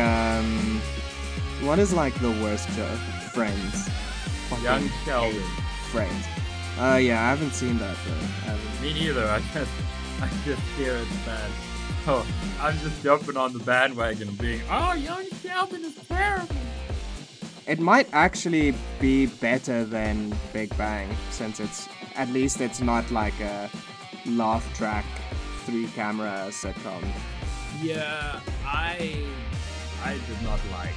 um, what is like the worst show? Friends. Fucking Young Sheldon. Friends. Oh yeah, I haven't seen that though. I Me neither. I just, I just hear it's bad. Oh, I'm just jumping on the bandwagon of being, oh, Young Sheldon is terrible. It might actually be better than Big Bang since it's at least it's not like a laugh track three camera sitcom. Yeah, I, I did not like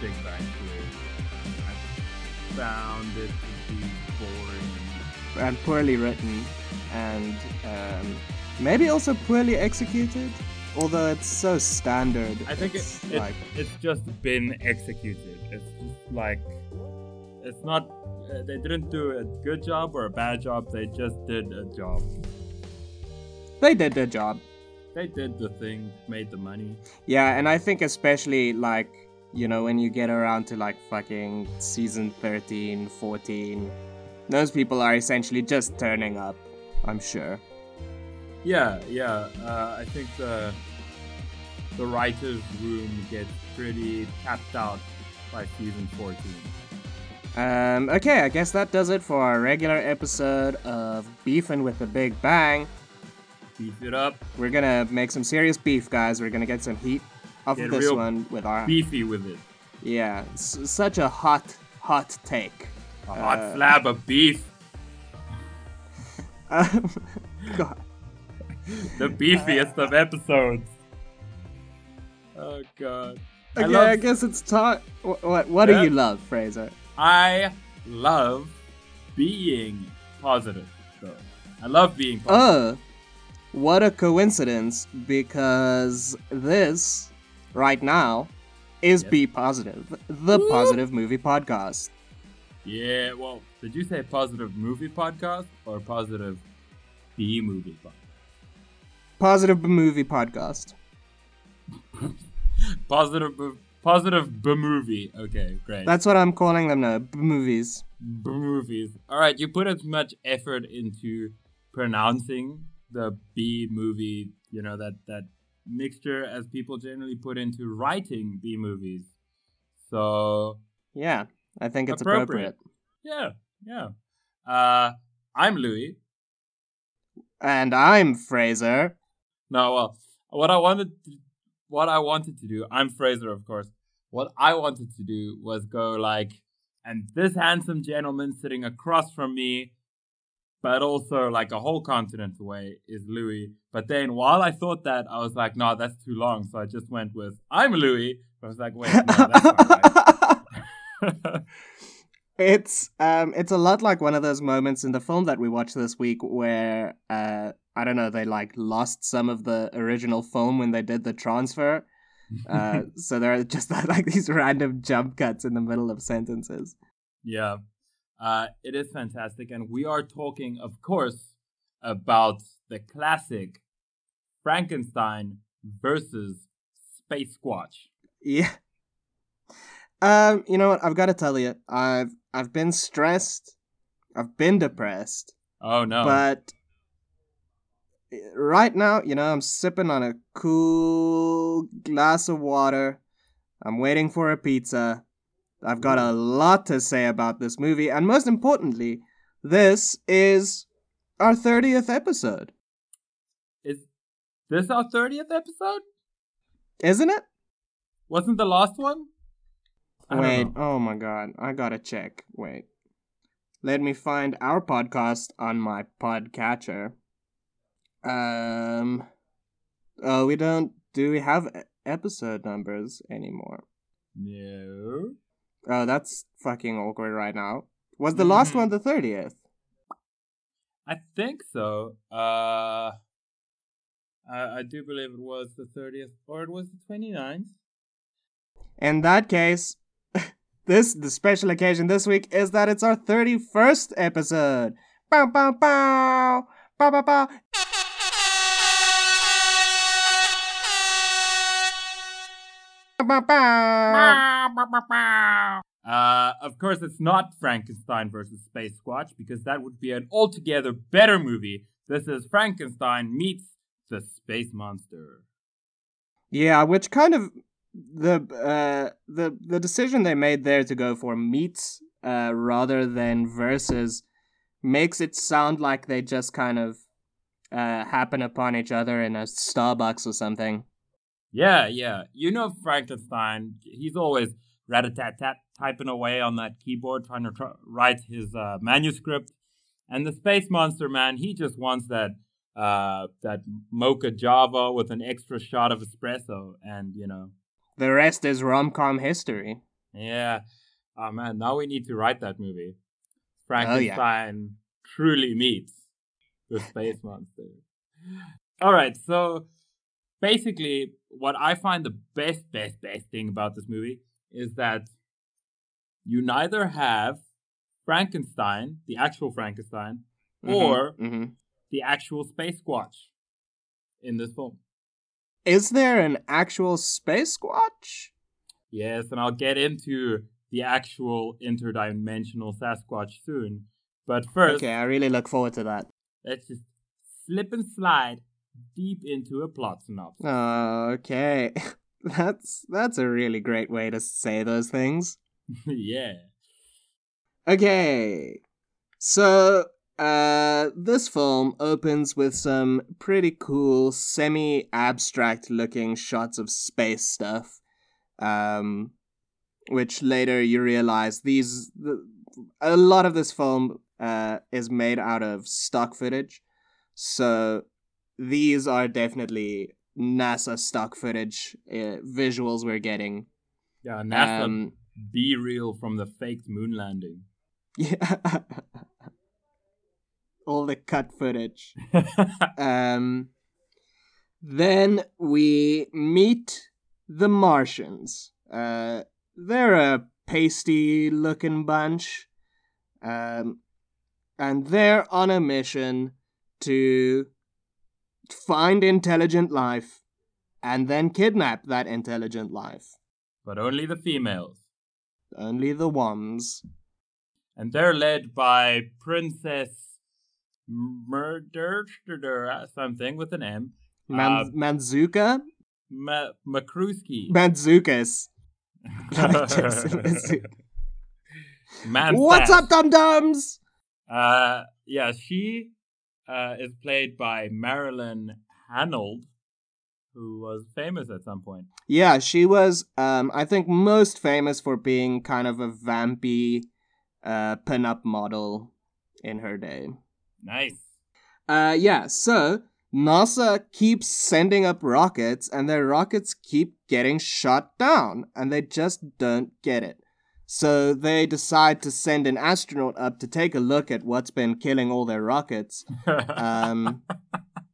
Big Bang Theory. I found it to be boring. and poorly written and um, maybe also poorly executed. Although it's so standard. I think it, it's it, like it's just been executed. It's just like it's not. Uh, they didn't do a good job or a bad job. They just did a job. they did their job. They did the thing, made the money. Yeah, and I think especially like you know when you get around to like fucking season 13, 14, those people are essentially just turning up. I'm sure. Yeah, yeah. Uh, I think the the writers' room gets pretty tapped out by season 14. Um, okay, I guess that does it for our regular episode of Beefing with the Big Bang. Beef it up, We're gonna make some serious beef, guys. We're gonna get some heat off Get of this one with our beefy with it. yeah, s- such a hot, hot take. A hot Uh, slab of beef. God. The beefiest of episodes. Oh god. I Okay, I, love- guess it's time. What, what, what Yeah. do you love, Fraser? I love being positive, though. I love being positive. What a coincidence! Because this, right now, is Yes. Be Positive, the Woo! positive movie podcast. yeah, well, did you say positive movie podcast or positive B movie podcast? Positive B movie podcast. Positive, b- positive B movie. Okay, great. That's what I'm calling them now. B movies. B movies. All right, you put as much effort into pronouncing the B movie, you know that that mixture as people generally put into writing B movies. So Yeah, I think it's Appropriate. appropriate. yeah, yeah. Uh, I'm Louis. And I'm Fraser. No, well, what I wanted, to, what I wanted to do, I'm Fraser, of course. What I wanted to do was go like, and this handsome gentleman sitting across from me, but also like a whole continent away, is Louis. But then while I thought that, I was like, no, that's too long. So I just went with, I'm Louis. I was like, wait, no, that's not right. It's um it's a lot like one of those moments in the film that we watched this week where uh I don't know they like lost some of the original film when they did the transfer. Uh so there are just like these random jump cuts in the middle of sentences. Yeah, uh, it is fantastic. And we are talking, of course, about the classic Frankenstein versus Space Squatch. Yeah. Um you know what I've got to tell you I've I've been stressed. I've been depressed. Oh no. But right now, you know, I'm sipping on a cool glass of water. I'm waiting for a pizza. I've got a lot to say about this movie, and most importantly, this is our 30th episode, is this our 30th episode? isn't it? Wasn't the last one? I Wait, oh my god, I gotta check. Wait. Let me find our podcast on my podcatcher. Um. Oh, we don't. Do we have episode numbers anymore? No. Oh, that's fucking awkward right now. Was the last Mhm. one the 30th? I think so. Uh, I, I do believe it was the 30th, or it was the 29th. In that case, this the special occasion this week is that it's our 31st episode. Bow bow bow. Bow bow bow. Bow, bow, bow. Uh, of course, it's not Frankenstein versus Space Squatch because that would be an altogether better movie. This is Frankenstein meets the Space Monster. Yeah, which kind of the uh the the decision they made there to go for meets uh rather than versus makes it sound like they just kind of uh happen upon each other in a Starbucks or something. Yeah, yeah. You know Frankenstein. He's always rat a tat tat typing away on that keyboard trying to tr- write his uh, manuscript. And the space monster man, he just wants that uh, that mocha java with an extra shot of espresso, and you know. The rest is rom com history. Yeah. Oh man, now we need to write that movie. Frankenstein oh, yeah. truly meets the space monster. All right, so basically, what I find the best, best, best thing about this movie is that you neither have Frankenstein, the actual Frankenstein, mm-hmm, or mm-hmm. the actual Space Squatch in this film. Is there an actual Space Squatch? Yes, and I'll get into the actual interdimensional Sasquatch soon. But first. Okay, I really look forward to that. Let's just slip and slide deep into a plot synopsis. Okay. That's that's a really great way to say those things. yeah. Okay. So, uh this film opens with some pretty cool semi-abstract looking shots of space stuff. Um which later you realize these the, a lot of this film uh is made out of stock footage. So these are definitely NASA stock footage uh, visuals we're getting. Yeah, NASA um, be real from the faked moon landing. Yeah. All the cut footage. um, then we meet the Martians. Uh, they're a pasty looking bunch. Um, and they're on a mission to find intelligent life, and then kidnap that intelligent life. But only the females. Only the ones. And they're led by Princess Murder something with an M. Man- uh, Manzuka? Ma- Makruski. Manzukas. What's up, dum dums? Uh, yeah, she uh, is played by Marilyn Hanold, who was famous at some point. Yeah, she was, um, I think, most famous for being kind of a vampy uh, pin-up model in her day. Nice. Uh, yeah, so NASA keeps sending up rockets, and their rockets keep getting shot down, and they just don't get it. So they decide to send an astronaut up to take a look at what's been killing all their rockets. Um,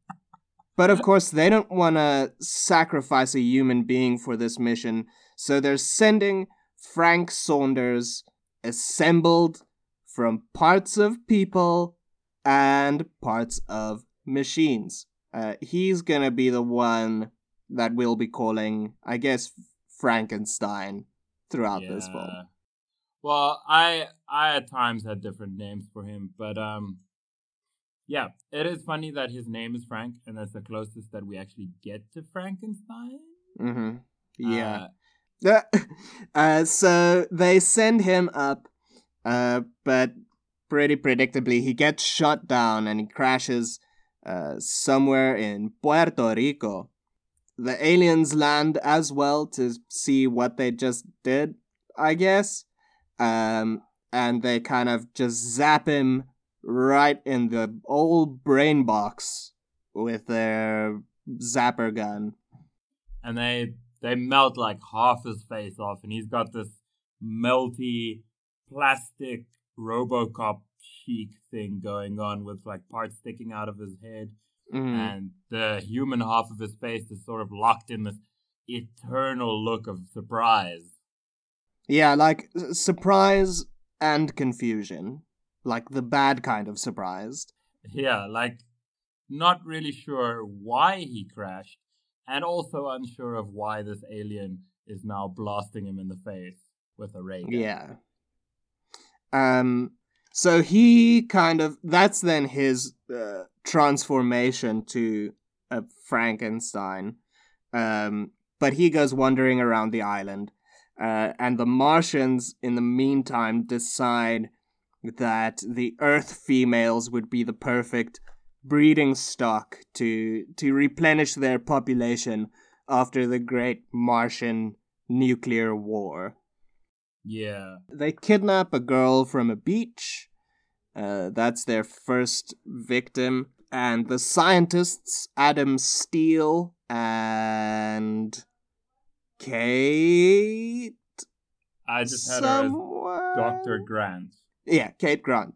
but of course, they don't want to sacrifice a human being for this mission. So they're sending Frank Saunders, assembled from parts of people and parts of machines. Uh, he's gonna be the one that we'll be calling, I guess, Frankenstein throughout yeah. this film. Well, I I at times had different names for him, but um, yeah, it is funny that his name is Frank, and that's the closest that we actually get to Frankenstein. Mm-hmm. Yeah. Uh, uh, so they send him up, uh, but pretty predictably he gets shot down and he crashes uh, somewhere in Puerto Rico. The aliens land as well to see what they just did, I guess um, and they kind of just zap him right in the old brain box with their zapper gun. And they they melt like half his face off, and he's got this melty plastic RoboCop cheek thing going on with like parts sticking out of his head, mm. and the human half of his face is sort of locked in this eternal look of surprise. Yeah, like surprise and confusion. Like the bad kind of surprised. Yeah, like not really sure why he crashed, and also unsure of why this alien is now blasting him in the face with a ray gun. Yeah. Um. So he kind of that's then his uh, transformation to a Frankenstein. Um, but he goes wandering around the island. Uh, and the Martians, in the meantime, decide that the Earth females would be the perfect breeding stock to to replenish their population after the great Martian nuclear war. Yeah. They kidnap a girl from a beach. Uh, that's their first victim. And the scientists, Adam Steele and Kate. I just had her as? Dr. Grant. Yeah, Kate Grant.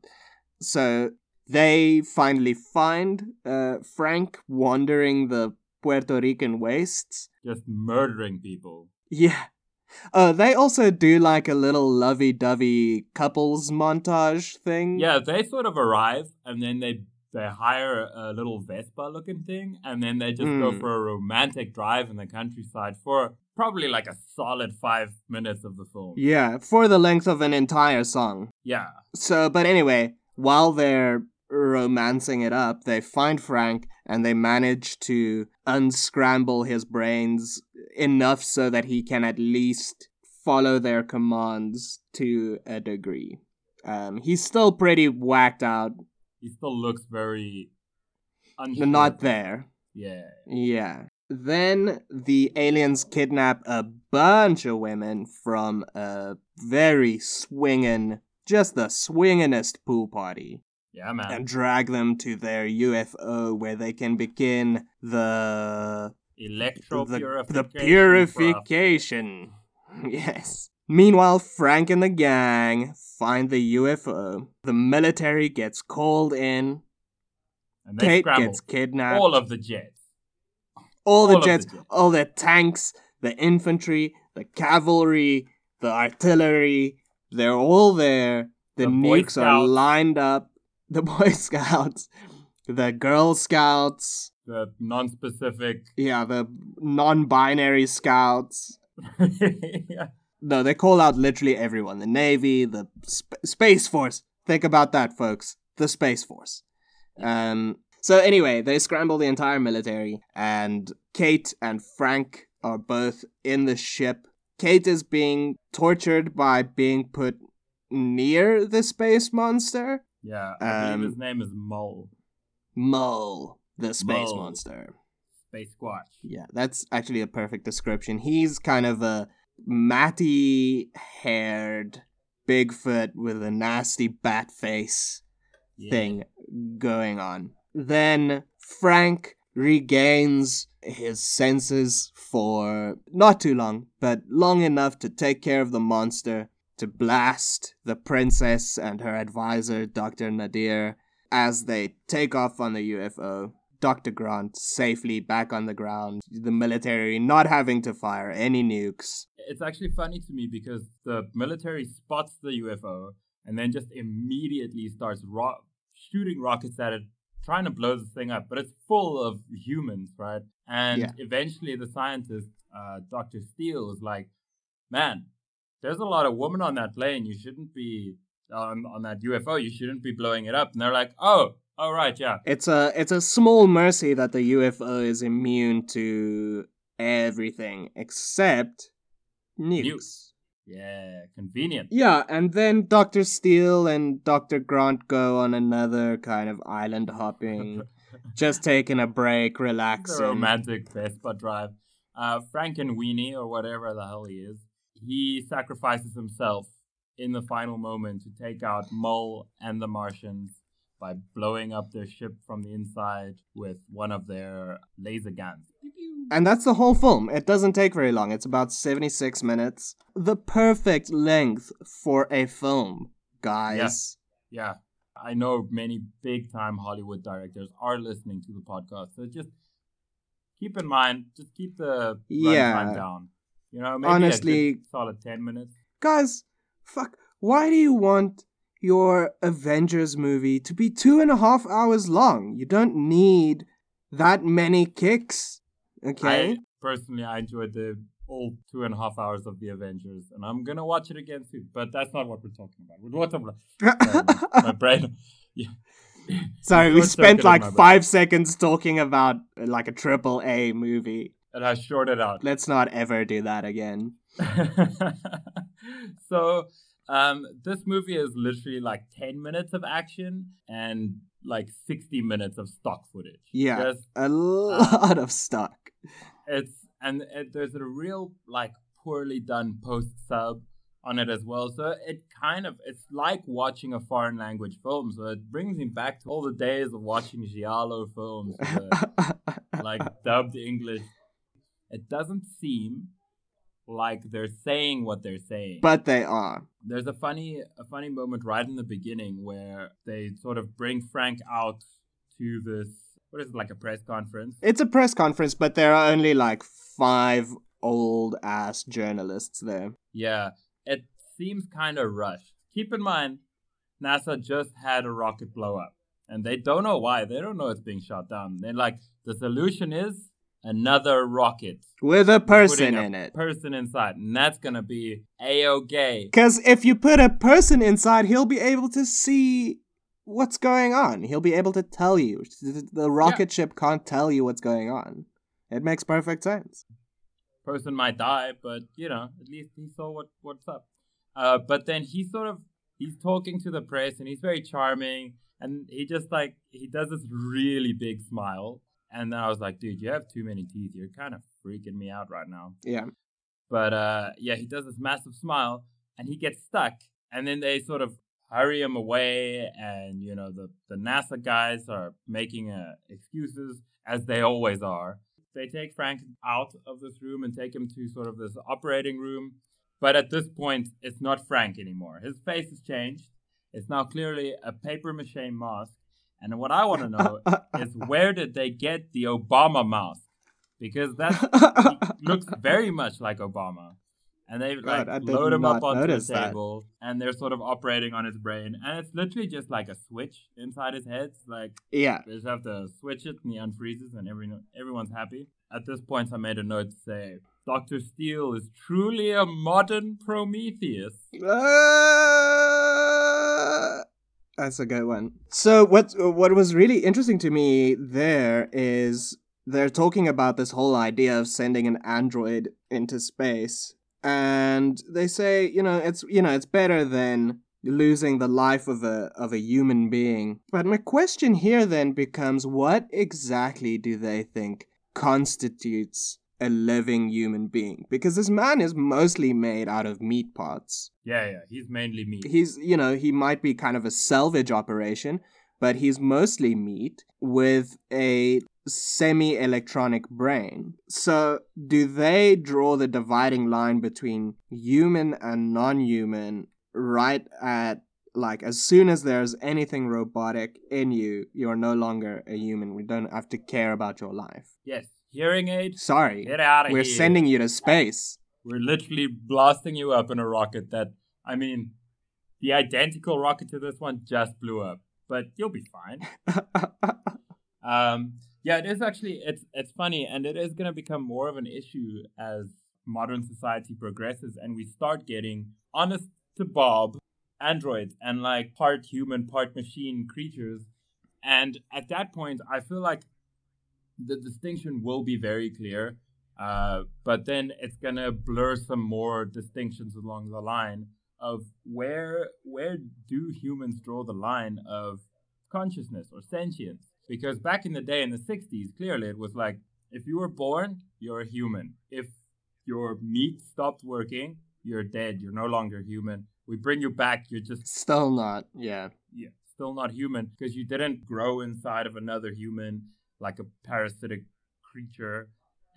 So they finally find uh, Frank wandering the Puerto Rican wastes. Just murdering people. Yeah. Uh, they also do like a little lovey-dovey couples montage thing. Yeah, they sort of arrive and then they they hire a little Vespa looking thing and then they just go Mm. for a romantic drive in the countryside for probably like a solid five minutes of the film. Yeah, for the length of an entire song. Yeah. So, but anyway, while they're romancing it up, they find Frank and they manage to unscramble his brains enough so that he can at least follow their commands to a degree. Um, he's still pretty whacked out, He still looks very unsure. not there. Yeah. Yeah. Then the aliens kidnap a bunch of women from a very swinging, just the swingingest pool party. Yeah, man. and drag them to their UFO where they can begin the Electro the, purification. the purification. Yes. Meanwhile, Frank and the gang find the UFO. The military gets called in. And Kate scramble gets kidnapped. all of the jets. all the all the jets, jets. all the tanks, the infantry, the cavalry, the artillery, they're all there. The, The nukes are lined up. The Boy Scouts, the Girl Scouts, The non-specific. yeah, the non binary scouts. yeah. No, they call out literally everyone the Navy, the sp- Space Force. Think about that, folks. The Space Force. Um, so, anyway, they scramble the entire military, and Kate and Frank are both in the ship. Kate is being tortured by being put near the space monster. Yeah. I Um, believe his name is Mole. Mole, the space Mole. monster. Space Squatch. Yeah, that's actually a perfect description. He's kind of a matty haired Bigfoot with a nasty bat face Yeah. thing going on. Then Frank regains his senses for not too long, but long enough to take care of the monster, to blast the princess and her advisor, Dr. Nadir, as they take off on the UFO. Dr. Grant safely back on the ground, the military not having to fire any nukes. It's actually funny to me because the military spots the UFO and then just immediately starts ro- shooting rockets at it, trying to blow this thing up. But it's full of humans, right? And Yeah. eventually, the scientist, uh, Dr. Steele, is like, "Man, there's a lot of women on that plane. You shouldn't be on on that UFO. You shouldn't be blowing it up." And they're like, "Oh, all right, yeah." It's a it's a small mercy that the UFO is immune to everything except nukes. Nukes. Yeah, convenient. Yeah, and then Dr. Steele and Dr. Grant go on another kind of island hopping, just taking a break, the relaxing. romantic Vespa drive. Uh, Frankenweenie, or whatever the hell he is, he sacrifices himself in the final moment to take out Mole and the Martians by blowing up their ship from the inside with one of their laser guns. And that's the whole film. It doesn't take very long. It's about 76 minutes. The perfect length for a film, guys. Yeah, I know many big time Hollywood directors are listening to the podcast, so just keep in mind, just keep the Yeah. runtime down. You know, maybe Honestly- solid ten minutes. Guys, fuck, why do you want your Avengers movie to be two and a half hours long? You don't need that many kicks. Okay? I personally I enjoyed the all two and a half hours of the Avengers, and I'm gonna watch it again soon. But that's not what we're talking about. We're talking about my brain. Yeah. Sorry, we spent like brain. five seconds talking about uh, like a triple A movie. it has shorted out. Let's not ever do that again. so um, this movie is literally like 10 minutes of action and like 60 minutes of stock footage. Yeah, There's, a lot of stock. it's and it, there's a real like poorly done post sub on it as well. So it kind of it's like watching a foreign language film. So it brings me back to all the days of watching giallo films, with, like dubbed English. It doesn't seem like they're saying what they're saying. but they are. There's a funny a funny moment right in the beginning where they sort of bring Frank out to this what is it like a press conference? It's a press conference, but there are only like five old ass journalists there. Yeah, it seems kind of rushed. Keep in mind, NASA just had a rocket blow up, and they don't know why. They don't know it's being shot down. They're like, the solution is another rocket With a person a in it. person inside, and that's gonna be a okay. Because if you put a person inside, he'll be able to see what's going on. He'll be able to tell you. The rocket ship can't tell you what's going on. It makes perfect sense. person might die, but you know, at least he saw what what's up. Uh, but then he sort of he's talking to the press and he's very charming and he just like he does this really big smile and then I was like, dude, you have too many teeth. You're kind of freaking me out right now. Yeah. But uh, yeah, he does this massive smile and he gets stuck and then they sort of hurry him away and you know the the NASA guys are making uh, excuses as they always are they take Frank out of this room and take him to sort of this operating room. But at this point, it's not Frank anymore. His face has changed. It's now clearly a paper mache mask. And what I want to know is where did they get the Obama mask? Because that looks very much like Obama. And they like God, did load him up onto the notice that. table, and they're sort of operating on his brain, and it's literally just like a switch inside his head. It's like yeah. they just have to switch it and he unfreezes and every, everyone's happy. At this point, I made a note to say, Dr. Steele is truly a modern Prometheus. Ah! That's a good one. So what what was really interesting to me there is they're talking about this whole idea of sending an android into space and they say, you know, it's you know, it's better than losing the life of a of a human being. But my question here then becomes what exactly do they think constitutes a living human being? Because this man is mostly made out of meat parts. Yeah, yeah, he's mainly meat. he's you know he might be kind of a salvage operation but he's mostly meat with a semi electronic brain. So do they draw the dividing line between human and non-human right at like as soon as there's anything robotic in you you're no longer a human. We don't have to care about your life? Yes, hearing aid, sorry get out of we're sending you to space We're literally blasting you up in a rocket that, I mean, the identical rocket to this one just blew up, but you'll be fine. Um, yeah, it is actually it's it's funny, and it is going to become more of an issue as modern society progresses, and we start getting honest to Bob androids and like part human, part machine creatures. And at that point, I feel like the distinction will be very clear. Uh, but then it's gonna blur some more distinctions along the line of where where do humans draw the line of consciousness or sentience? Because back in the day in the 60s, clearly it was like if you were born, you're a human. If your meat stopped working, you're dead. You're no longer human. We bring you back, you're just still not yeah yeah, still not human because you didn't grow inside of another human like a parasitic creature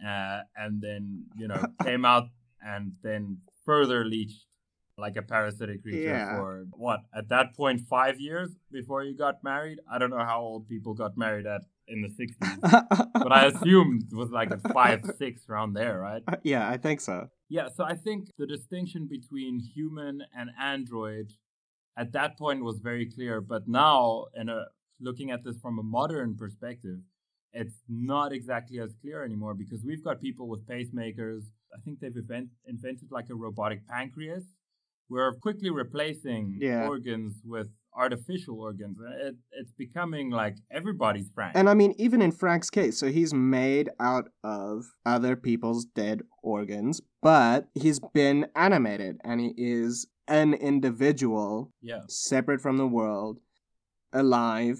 uh, and then, you know, came out and then further leached like a parasitic creature Yeah. for what at that point five years before you got married i don't know how old people got married at in the 60s but i assumed it was like at five six around there right yeah, I think so. yeah, so I think the distinction between human and android at that point was very clear, but now, in a, looking at this from a modern perspective, it's not exactly as clear anymore because we've got people with pacemakers. I think they've invent, invented like a robotic pancreas. We're quickly replacing Yeah. organs with artificial organs. It, it's becoming like everybody's Frank. And I mean, even in Frank's case, so he's made out of other people's dead organs, but he's been animated and he is an individual, yeah, separate from the world, alive.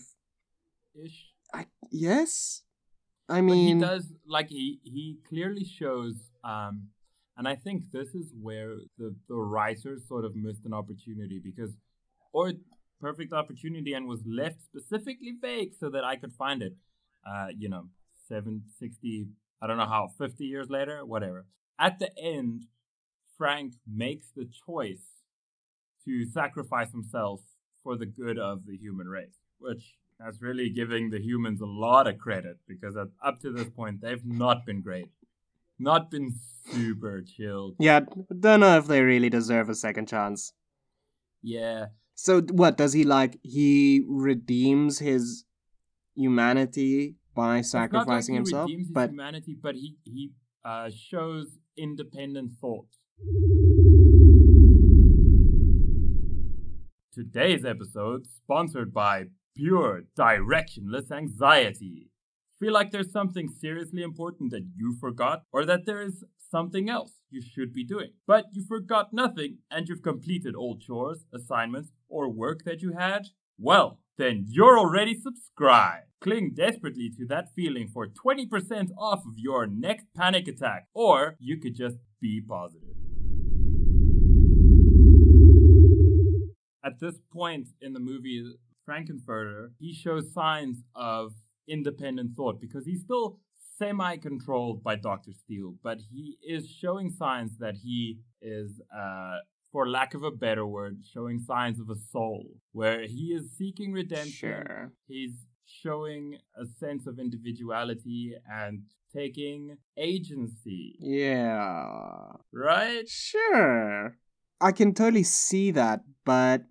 ish. I, yes, I But mean, he does like he he clearly shows um and I think this is where the the writers sort of missed an opportunity because or perfect opportunity and was left specifically vague so that I could find it. Uh, you know, 760 I don't know how 50 years later, whatever. At the end, Frank makes the choice to sacrifice himself for the good of the human race, which that's really giving the humans a lot of credit because up to this point they've not been great, not been super chilled. yeah, don't know if they really deserve a second chance. Yeah, So what does he like? He redeems his humanity by like sacrificing he himself, redeems his but humanity, but he he uh, shows independent thought. Today's episode sponsored by Pure Directionless Anxiety. Feel like there's something seriously important that you forgot, or that there is something else you should be doing, but you forgot nothing and you've completed all chores, assignments, or work that you had? Well, then you're already subscribed. Cling desperately to that feeling for 20% off of your next panic attack, or you could just be positive. At this point in the movie, Frankenfurter, he shows signs of independent thought because he's still semi controlled by Dr. Steele, but he is showing signs that he is, uh, for lack of a better word, showing signs of a soul, where he is seeking redemption. sure. He's showing a sense of individuality and taking agency, Yeah. right? Sure. I can totally see that, but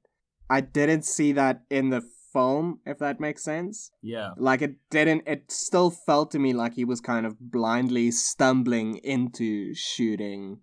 I didn't see that in the film, if that makes sense. Yeah. Like it didn't it still felt to me like he was kind of blindly stumbling into shooting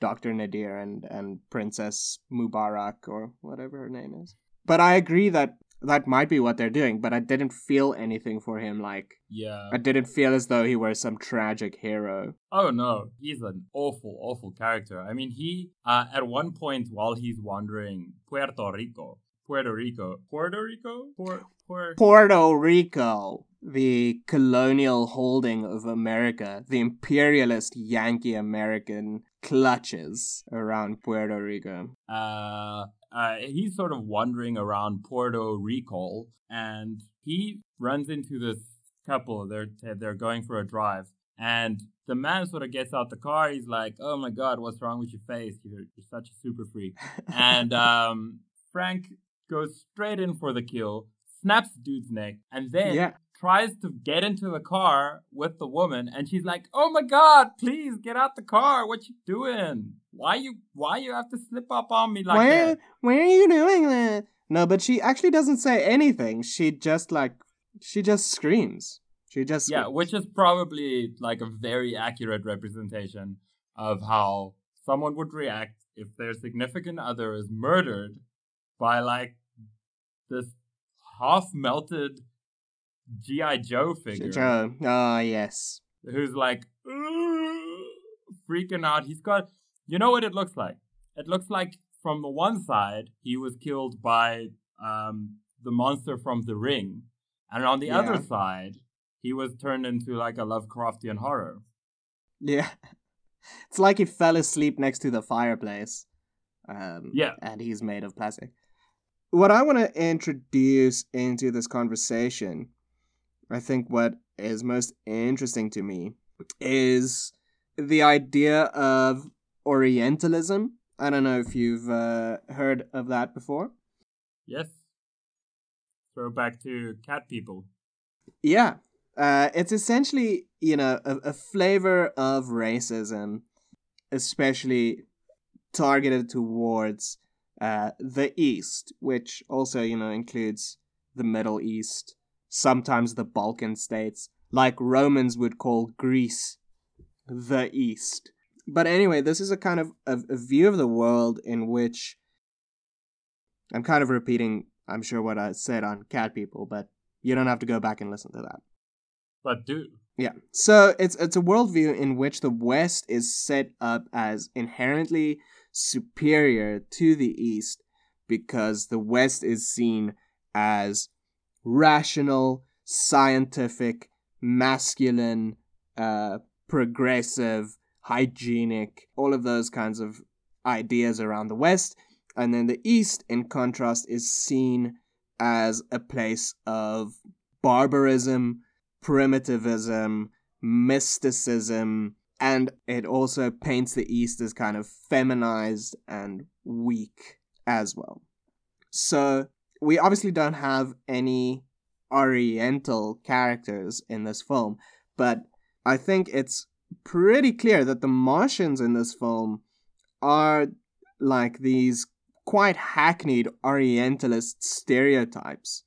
Dr. Nadir and, and Princess Mubarak or whatever her name is. But I agree that that might be what they're doing, but I didn't feel anything for him like Yeah. I didn't feel as though he were some tragic hero. Oh no, he's an awful, awful character. I mean, he uh, at one point while he's wandering Puerto Rico, Puerto Rico, Puerto Rico, Puerto, Puerto. Puerto Rico, the colonial holding of America, the imperialist Yankee American clutches around Puerto Rico. Uh, uh, he's sort of wandering around Puerto Rico, and he runs into this couple. They're they're going for a drive, and the man sort of gets out the car. He's like, "Oh my God, what's wrong with your face? You're you're such a super freak." and um, Frank goes straight in for the kill, snaps the dude's neck, and then Yeah. Tries to get into the car with the woman, and she's like, "Oh my God, please get out the car! What you doing? Why you why you have to slip up on me like why, that?" why are you doing that? No, but she actually doesn't say anything. She just like she just screams. She just Yeah, which is probably like a very accurate representation of how someone would react if their significant other is murdered by like this half melted GI Joe figure Joe. Ah, yes. who's like freaking out. He's got, you know what it looks like? It looks like from the one side he was killed by um, the monster from The Ring, and on the Yeah. other side he was turned into like a Lovecraftian horror. Yeah. It's like he fell asleep next to the fireplace. Um, Yeah. And he's made of plastic. What I want to introduce into this conversation, I think what is most interesting to me is the idea of Orientalism. I don't know if you've uh, heard of that before. Yes. Throw back to cat people. Yeah. Uh, it's essentially, you know, a, a flavor of racism, especially targeted towards uh, the East, which also, you know, includes the Middle East, sometimes the Balkan states, like Romans would call Greece the East. But anyway, this is a kind of a, a view of the world in which I'm kind of repeating I'm sure what I said on Cat People, but you don't have to go back and listen to that. But do. Yeah. So it's it's a worldview in which the West is set up as inherently superior to the East because the West is seen as rational, scientific, masculine, uh, progressive, hygienic, all of those kinds of ideas around the West. And then the East, in contrast, is seen as a place of barbarism, primitivism, mysticism, and it also paints the East as kind of feminized and weak as well. So we obviously don't have any Oriental characters in this film, but I think it's pretty clear that the Martians in this film are like these quite hackneyed Orientalist stereotypes.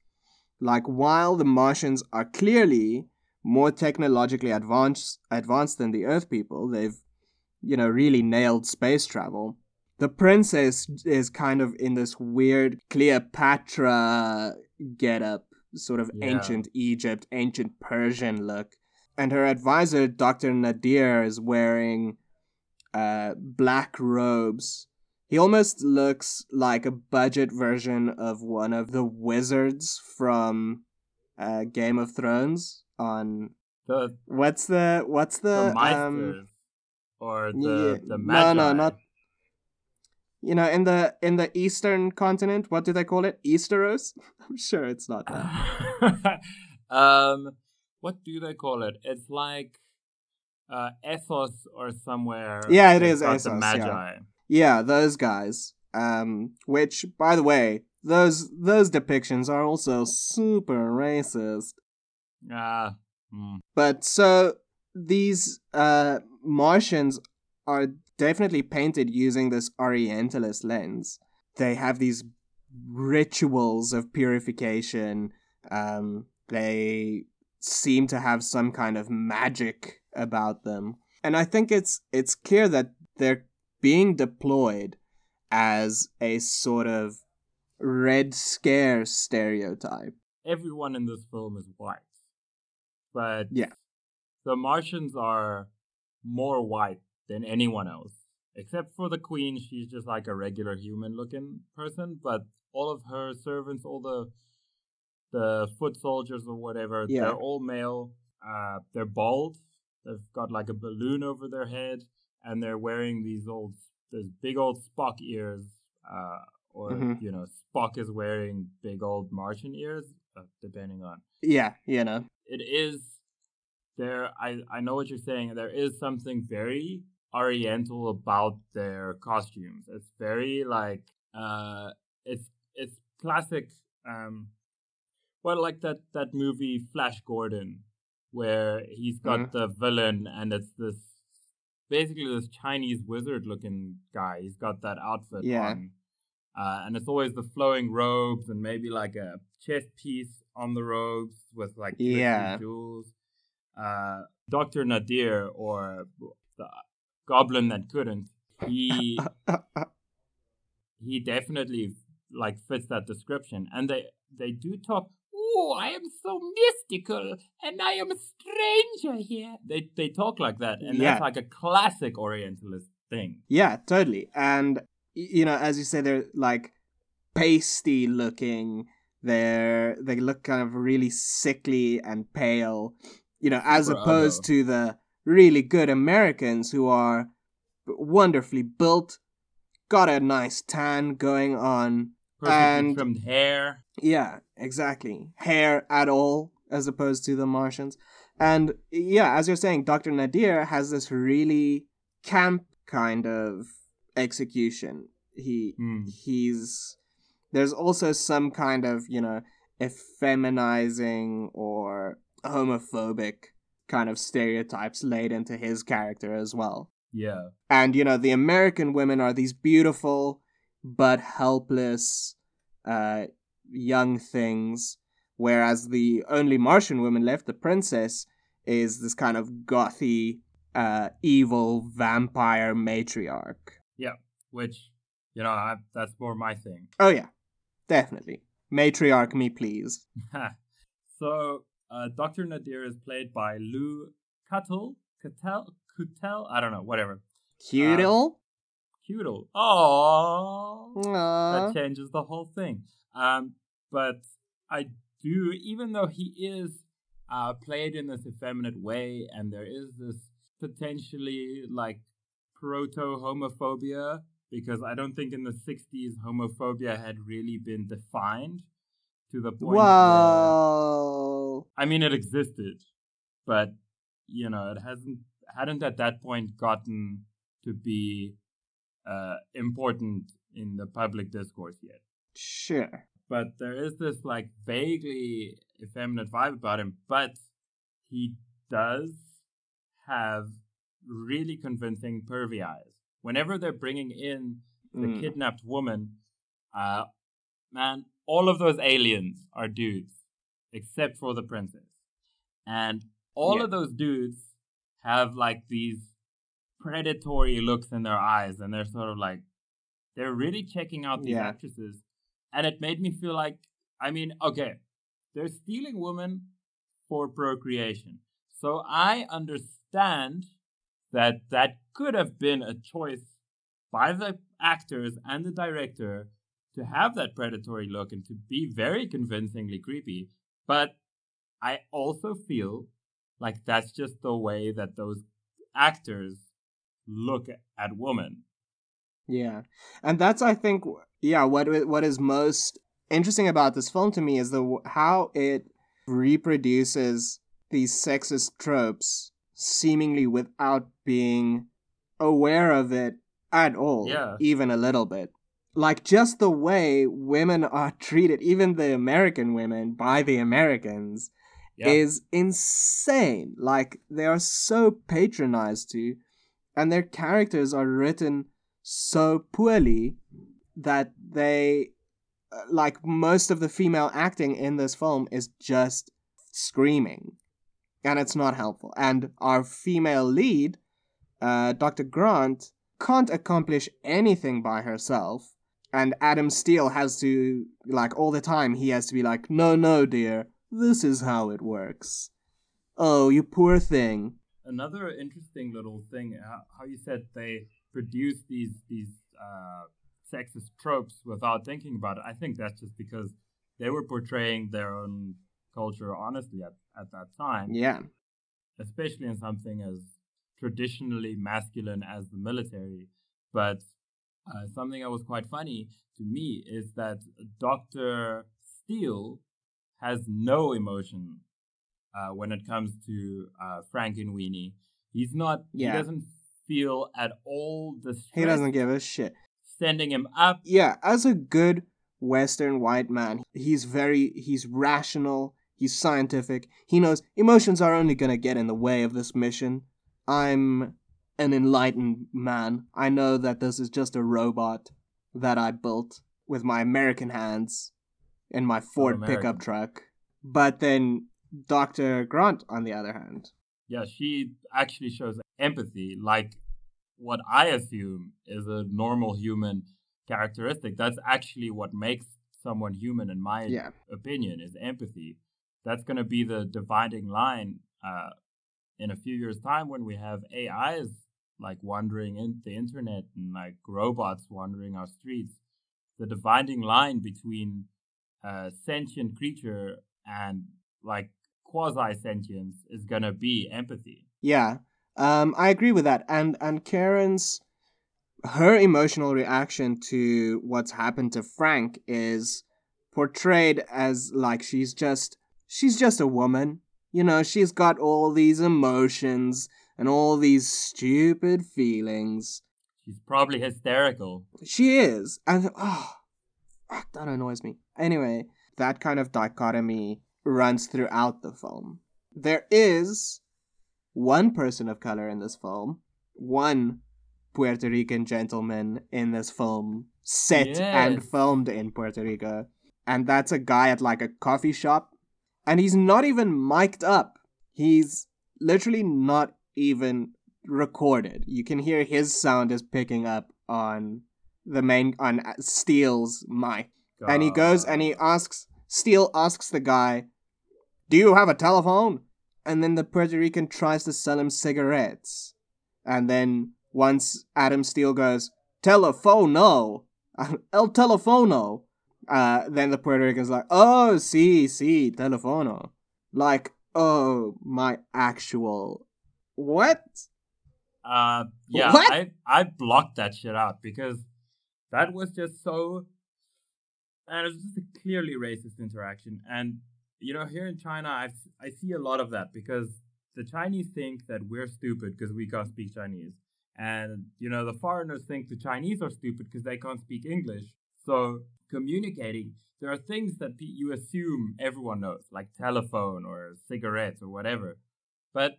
Like, while the Martians are clearly more technologically advanced, advanced than the Earth people, they've, you know, really nailed space travel. The princess is kind of in this weird Cleopatra getup, sort of Yeah. ancient Egypt, ancient Persian look. And her advisor, Dr. Nadir, is wearing uh, black robes. He almost looks like a budget version of one of the wizards from uh, Game of Thrones. On The what's the what's the, the, um, or the yeah, the no, no, not- you know in the in the eastern continent? What do they call it? Easteros? I'm sure it's not that. um, what do they call it? It's like uh, Ethos or somewhere. Yeah, it is they've is got Essos, The yeah. Magi. Yeah, those guys. Um, which, by the way, those those depictions are also super racist. Ah, hmm. But so these uh Martians are definitely painted using this Orientalist lens. They have these rituals of purification. Um, they seem to have some kind of magic about them, and I think it's it's clear that they're being deployed as a sort of red scare stereotype. everyone in this film is white, but Yeah. the Martians are more white than anyone else, except for the Queen. She's just like a regular human-looking person, but all of her servants, all the the foot soldiers or whatever, Yeah. they're all male. Uh, they're bald. They've got like a balloon over their head, and they're wearing these old, these big old Spock ears. Uh, or Mhm. you know, Spock is wearing big old Martian ears, uh, depending on Yeah, you know. it is there I, I know what you're saying there is something very oriental about their costumes it's very like uh it's it's classic um well like that that movie flash gordon where he's got Mhm. the villain and it's this basically this chinese wizard looking guy he's got that outfit Yeah. on uh, and it's always the flowing robes and maybe like a chest piece on the robes with like Yeah. jewels. Uh, Dr. Nadir or the goblin that couldn't, he he definitely like fits that description. And they they do talk. Oh, I am so mystical, and I am a stranger here. They they talk like that, and Yeah. that's like a classic Orientalist thing. Yeah, totally. And you know, as you say, they're like pasty looking. They're they look kind of really sickly and pale. You know, as Super opposed to the really good Americans who are wonderfully built, got a nice tan going on. Perfectly And- trimmed hair. Yeah, exactly. Hair at all, as opposed to the Martians. And yeah, as you're saying, Dr. Nadir has this really camp kind of execution. He Hmm. he's there's also some kind of, you know, effeminizing or homophobic kind of stereotypes laid into his character as well. Yeah. And you know, the American women are these beautiful but helpless uh young things, whereas the only Martian woman left, the princess, is this kind of gothy, uh evil vampire matriarch. Yeah, which, you know, I, that's more my thing. Oh yeah. Definitely. Matriarch me, please. so, uh, Dr. Nadir is played by Lou Cuttle. Cuttel? Cuttel? I don't know, whatever. Cudel? Uh, Cudel. Oh, Aww. that changes the whole thing. Um, but I do, even though he is uh, played in this effeminate way, and there is this potentially like proto homophobia, because I don't think in the 60s homophobia had really been defined to the point. Whoa. Where, I mean, it existed, but you know, it hasn't hadn't at that point gotten to be uh, important in the public discourse yet. Sure. But there is this like vaguely effeminate vibe about him, but he does have really convincing pervy eyes. Whenever they're bringing in the Mm. kidnapped woman, uh, man, all of those aliens are dudes, except for the princess. And all Yeah. of those dudes have like these predatory looks in their eyes, and they're sort of like, they're really checking out these Yeah. actresses. And it made me feel like, I mean, okay, they're stealing women for procreation. So I understand that that could have been a choice by the actors and the director to have that predatory look and to be very convincingly creepy. But I also feel like that's just the way that those actors look at women. Yeah, and that's I think yeah what what is most interesting about this film to me is the how it reproduces these sexist tropes seemingly without being aware of it at all, Yeah. even a little bit. Like just the way women are treated, even the American women by the Americans, Yeah. is insane. Like they are so patronized to, and their characters are written so poorly that they, uh, like most of the female acting in this film, is just screaming, and it's not helpful. And our female lead, uh, Dr. Grant, can't accomplish anything by herself. And Adam Steele has to, like, all the time, he has to be like, no, no, dear, this is how it works. Oh, you poor thing. Another interesting little thing, how, how you said they produce these these uh, sexist tropes without thinking about it. I think that's just because they were portraying their own culture honestly at, at that time. Yeah. especially in something as traditionally masculine as the military. But uh, something that was quite funny to me is that Dr. Steele has no emotion uh, when it comes to uh, Frankenweenie. He's not, Yeah. he doesn't feel at all distressed He doesn't give a shit. sending him up. Yeah, as a good Western white man, he's very, he's rational, he's scientific. He knows emotions are only gonna get in the way of this mission. I'm an enlightened man. I know that this is just a robot that I built with my American hands in my Ford American. pickup truck. But then Dr. Grant, on the other hand, Yeah, she actually shows empathy, like what I assume is a normal human characteristic. That's actually what makes someone human, in my yeah, opinion, is empathy. That's going to be the dividing line uh, in a few years' time when we have AIs like wandering in the internet and like robots wandering our streets. The dividing line between a sentient creature and like quasi sentience is to be empathy. Yeah, um, I agree with that. And and Karen's her emotional reaction to what's happened to Frank is portrayed as like she's just she's just a woman. You know, she's got all these emotions and all these stupid feelings. She's probably hysterical. She is, and oh, that annoys me. Anyway, that kind of dichotomy runs throughout the film. There is one person of color in this film, one Puerto Rican gentleman in this film, set and filmed in Puerto Rico, and that's a guy at like a coffee shop, and he's not even mic'd up. He's literally not even recorded. You can hear his sound is picking up on the main on Steele's mic. and he goes and he asks Steele asks the guy, "Do you have a telephone?" And then the Puerto Rican tries to sell him cigarettes. And then once Adam Steele goes, "Telefono, el telefono," uh, then the Puerto Rican's like, "Oh, sí, sí, telefono," like, "Oh, my actual what?" Uh, yeah, What? I I blocked that shit out because that was just so, and it was just a clearly racist interaction. And you know, here in China, I I see a lot of that because the Chinese think that we're stupid because we can't speak Chinese, and you know, the foreigners think the Chinese are stupid because they can't speak English. So communicating, there are things that you assume everyone knows, like telephone or cigarettes or whatever, but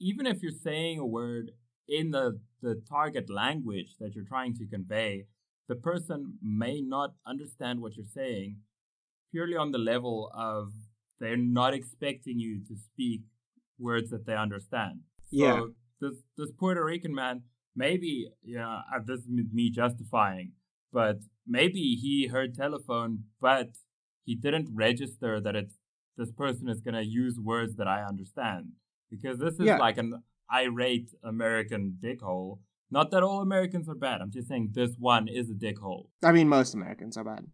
even if you're saying a word in the, the target language that you're trying to convey, the person may not understand what you're saying purely on the level of they're not expecting you to speak words that they understand. Yeah. So this this Puerto Rican man, maybe yeah, uh, this is me justifying, but maybe he heard telephone, but he didn't register that it's this person is gonna use words that I understand because this is Yeah. like an irate American dickhole. Not that all Americans are bad. I'm just saying this one is a dickhole. I mean, most Americans are bad.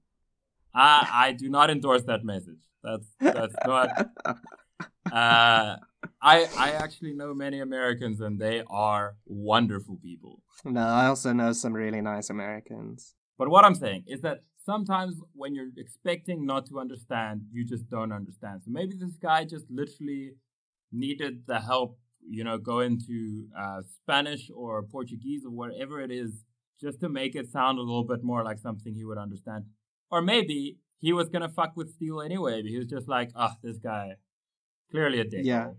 I I do not endorse that message. That's that's not. Uh, I I actually know many Americans and they are wonderful people. no, I also know some really nice Americans. But what I'm saying is that sometimes when you're expecting not to understand, you just don't understand. So maybe this guy just literally needed the help, you know, go into uh, Spanish or Portuguese or whatever it is, just to make it sound a little bit more like something he would understand. Or maybe he was gonna fuck with Steele anyway. He was just like, ah, this guy, clearly a dick. Yeah.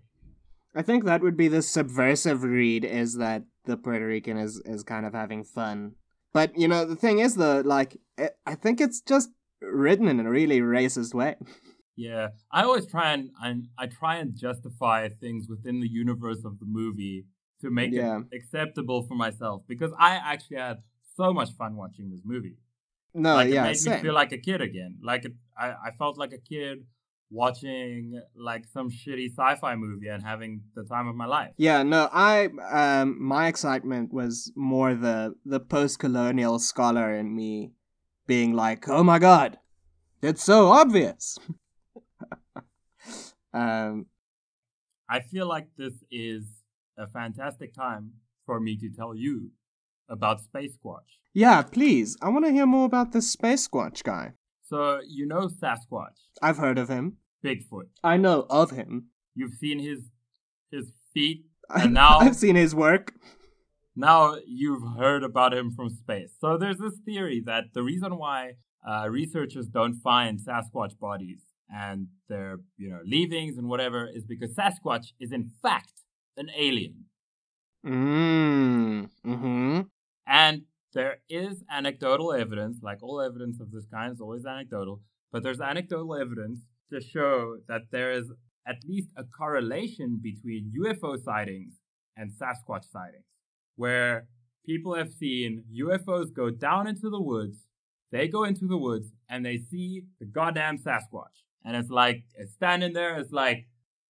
I think that would be the subversive read is that the Puerto Rican is is kind of having fun. But you know, the thing is though, like it, I think it's just written in a really racist way. Yeah, I always try and I, I try and justify things within the universe of the movie to make Yeah. it acceptable for myself because I actually had so much fun watching this movie. No, like it yeah, made me same. feel like a kid again. Like it, I, I felt like a kid watching like some shitty sci-fi movie and having the time of my life. Yeah, no, I um my excitement was more the the post-colonial scholar in me being like, "Oh my god. It's so obvious." um I feel like this is a fantastic time for me to tell you about Space Squatch. yeah, please. I want to hear more about this space squatch guy. So you know Sasquatch, I've heard of him. Bigfoot. I know of him. You've seen his his feet, and now I've seen his work. now you've heard about him from space. So there's this theory that the reason why uh, researchers don't find Sasquatch bodies and their you know leavings and whatever is because Sasquatch is in fact an alien, Mm. Mm-hmm. and there is anecdotal evidence, like all evidence of this kind is always anecdotal, but there's anecdotal evidence to show that there is at least a correlation between UFO sightings and Sasquatch sightings, where people have seen UFOs go down into the woods, they go into the woods and they see the goddamn Sasquatch. And it's like, it's standing there, it's like,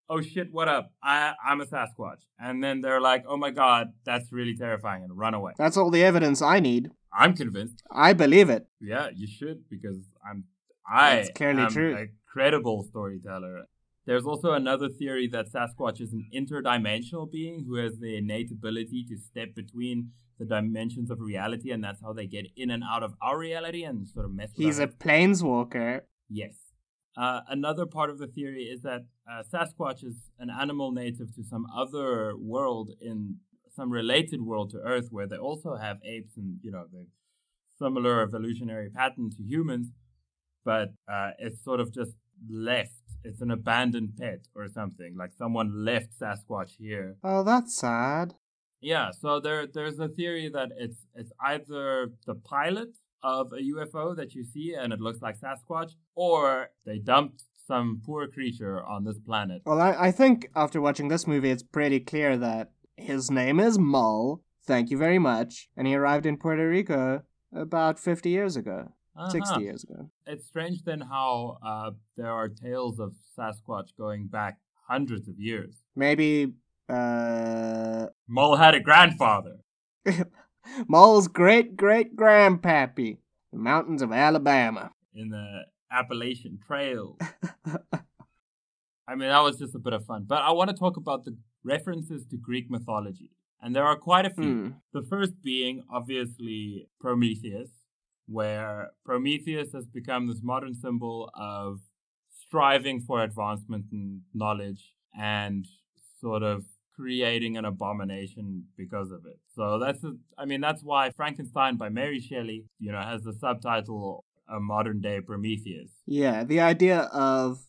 oh shit, what up? I, I'm a Sasquatch. And then they're like, oh my god, that's really terrifying, and run away. That's all the evidence I need. I'm convinced. I believe it. Yeah, you should because I'm I That's clearly am true. a credible storyteller. There's also another theory that Sasquatch is an interdimensional being who has the innate ability to step between the dimensions of reality, and that's how they get in and out of our reality and sort of mess with He's a planeswalker. Yes. Uh, another part of the theory is that uh, Sasquatch is an animal native to some other world in some related world to Earth, where they also have apes and you know the similar evolutionary pattern to humans, but uh, it's sort of just left. It's an abandoned pet or something. Like someone left Sasquatch here. Oh, that's sad. Yeah, so there there's a theory that it's it's either the pilot of a UFO that you see and it looks like Sasquatch, or they dumped some poor creature on this planet. Well, I, I think after watching this movie, it's pretty clear that his name is Mull. Thank you very much. And he arrived in Puerto Rico about 50 years ago. Uh-huh. 60 years ago. It's strange then how uh, there are tales of Sasquatch going back hundreds of years. Maybe uh Mole had a grandfather. Mole's great great grandpappy, the mountains of Alabama. in the Appalachian Trail. I mean, that was just a bit of fun. But I want to talk about the references to Greek mythology. And there are quite a few. Hmm. The first being, obviously, Prometheus, where Prometheus has become this modern symbol of striving for advancement and knowledge and sort of creating an abomination because of it. So that's, a, I mean, that's why Frankenstein by Mary Shelley, you know, has the subtitle A Modern Day Prometheus. Yeah, the idea of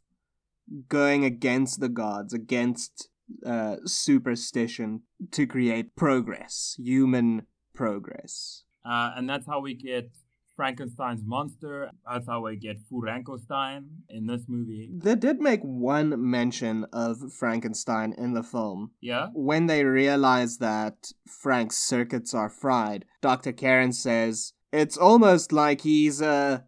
going against the gods, against uh, superstition to create progress, human progress. Uh, and that's how we get Frankenstein's monster. That's how we get Frankenstein in this movie. They did make one mention of Frankenstein in the film. Yeah? When they realize that Frank's circuits are fried, Dr. Karen says, It's almost like he's a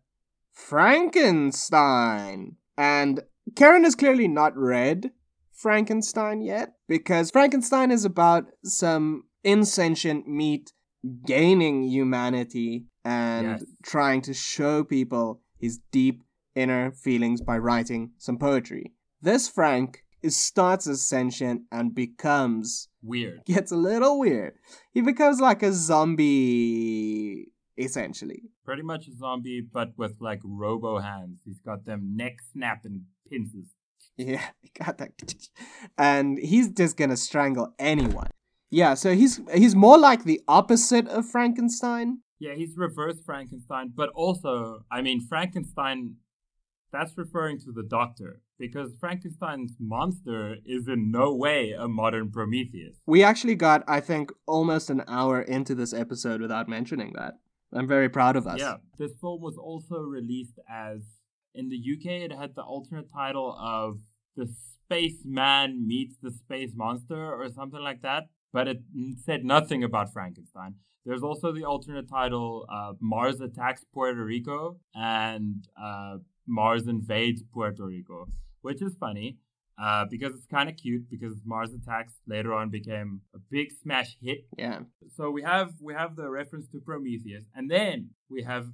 Frankenstein. And Karen has clearly not read Frankenstein yet, because Frankenstein is about some insentient meat gaining humanity and Yes. trying to show people his deep inner feelings by writing some poetry. This Frank is starts as sentient and becomes Weird. gets a little weird. He becomes like a zombie essentially. Pretty much a zombie, but with like robo hands. He's got them neck snapping pincers. Yeah, he got that. And he's just gonna strangle anyone. Yeah, so he's he's more like the opposite of Frankenstein. Yeah, he's reverse Frankenstein, but also, I mean, Frankenstein, that's referring to the doctor, because Frankenstein's monster is in no way a modern Prometheus. We actually got, I think, almost an hour into this episode without mentioning that. I'm very proud of us. Yeah, this film was also released as in the UK. It had the alternate title of "The Spaceman Meets the Space Monster" or something like that, but it said nothing about Frankenstein. There's also the alternate title uh, "Mars Attacks Puerto Rico" and uh, "Mars Invades Puerto Rico," which is funny. Uh, because it's kind of cute because Mars Attacks later on became a big smash hit Yeah. so we have we have the reference to Prometheus, and then we have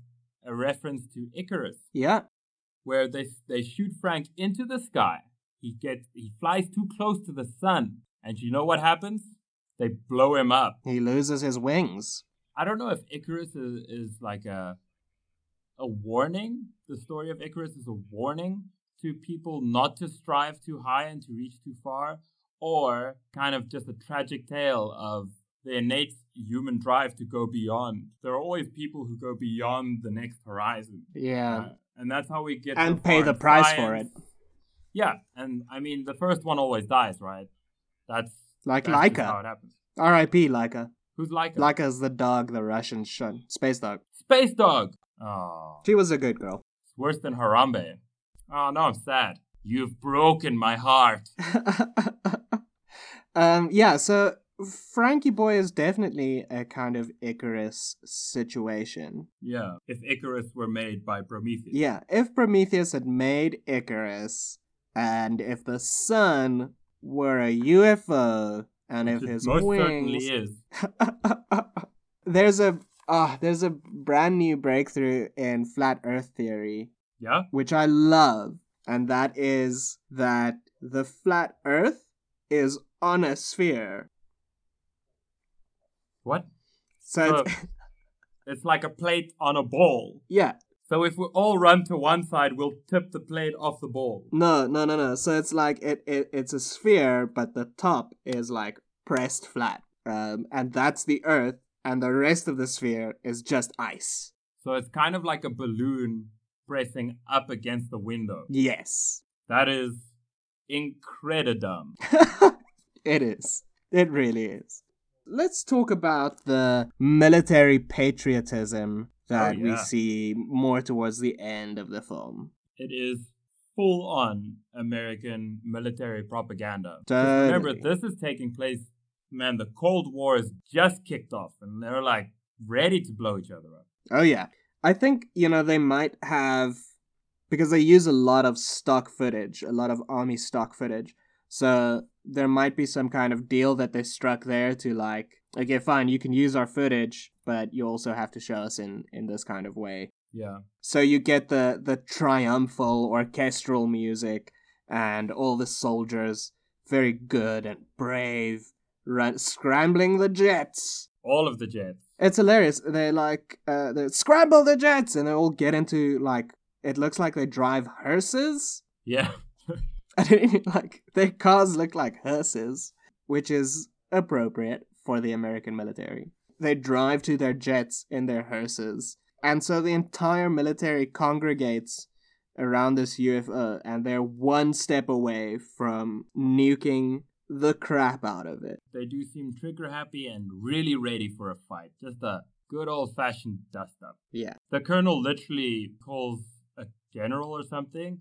a reference to Icarus, Yeah. where they they shoot Frank into the sky. He gets he flies too close to the sun, and you know what happens? They blow him up. He loses his wings. I don't know if Icarus is, is like a a warning. The story of Icarus is a warning to people not to strive too high and to reach too far, or kind of just a tragic tale of the innate human drive to go beyond. There are always people who go beyond the next horizon. Yeah. Uh, and that's how we get and so pay the price for it. Yeah, and I mean the first one always dies, right? That's Like that's Laika. how. R.I.P. Laika. Who's Laika? Laika's the dog the Russian shot. Space dog. Space Dog. Oh, She was a good girl. it's worse than Harambe. Oh no, I'm sad. You've broken my heart. um, yeah, so Frankie Boy is definitely a kind of Icarus situation. Yeah, if Icarus were made by Prometheus. Yeah, if Prometheus had made Icarus, and if the sun were a UFO, and if his most wings certainly is. there's a ah, there's a brand new breakthrough in flat Earth theory, Yeah? which I love, and that is that the flat Earth is on a sphere. What? So, it's- It's like a plate on a ball. yeah, So if we all run to one side, we'll tip the plate off the ball. no, no, no, no. So it's like it, it it's a sphere, but the top is like pressed flat, um, and that's the Earth, and the rest of the sphere is just ice. So it's kind of like a balloon pressing up against the window. Yes, That is incredidum. it is. It really is. Let's talk about the military patriotism Oh, that we yeah. see more towards the end of the film. It is full on American military propaganda. Totally. Remember, this is taking place, man, the Cold War is just kicked off and they're like ready to blow each other up. Oh yeah. I think, you know, they might have because they use a lot of stock footage, a lot of army stock footage. So there might be some kind of deal that they struck there to like, okay, fine, you can use our footage, but you also have to show us in in this kind of way. Yeah. So you get the the triumphal orchestral music and all the soldiers very good and brave, run scrambling the jets. All of the jets. It's hilarious. They like uh, they scramble the jets, and they all get into like it looks like they drive hearses. Yeah. I didn't like their cars look like hearses, which is appropriate for the American military. They drive to their jets in their hearses, and so the entire military congregates around this UFO, and they're one step away from nuking the crap out of it. They do seem trigger happy and really ready for a fight. Just a good old fashioned dust up. Yeah. The colonel literally calls a general or something,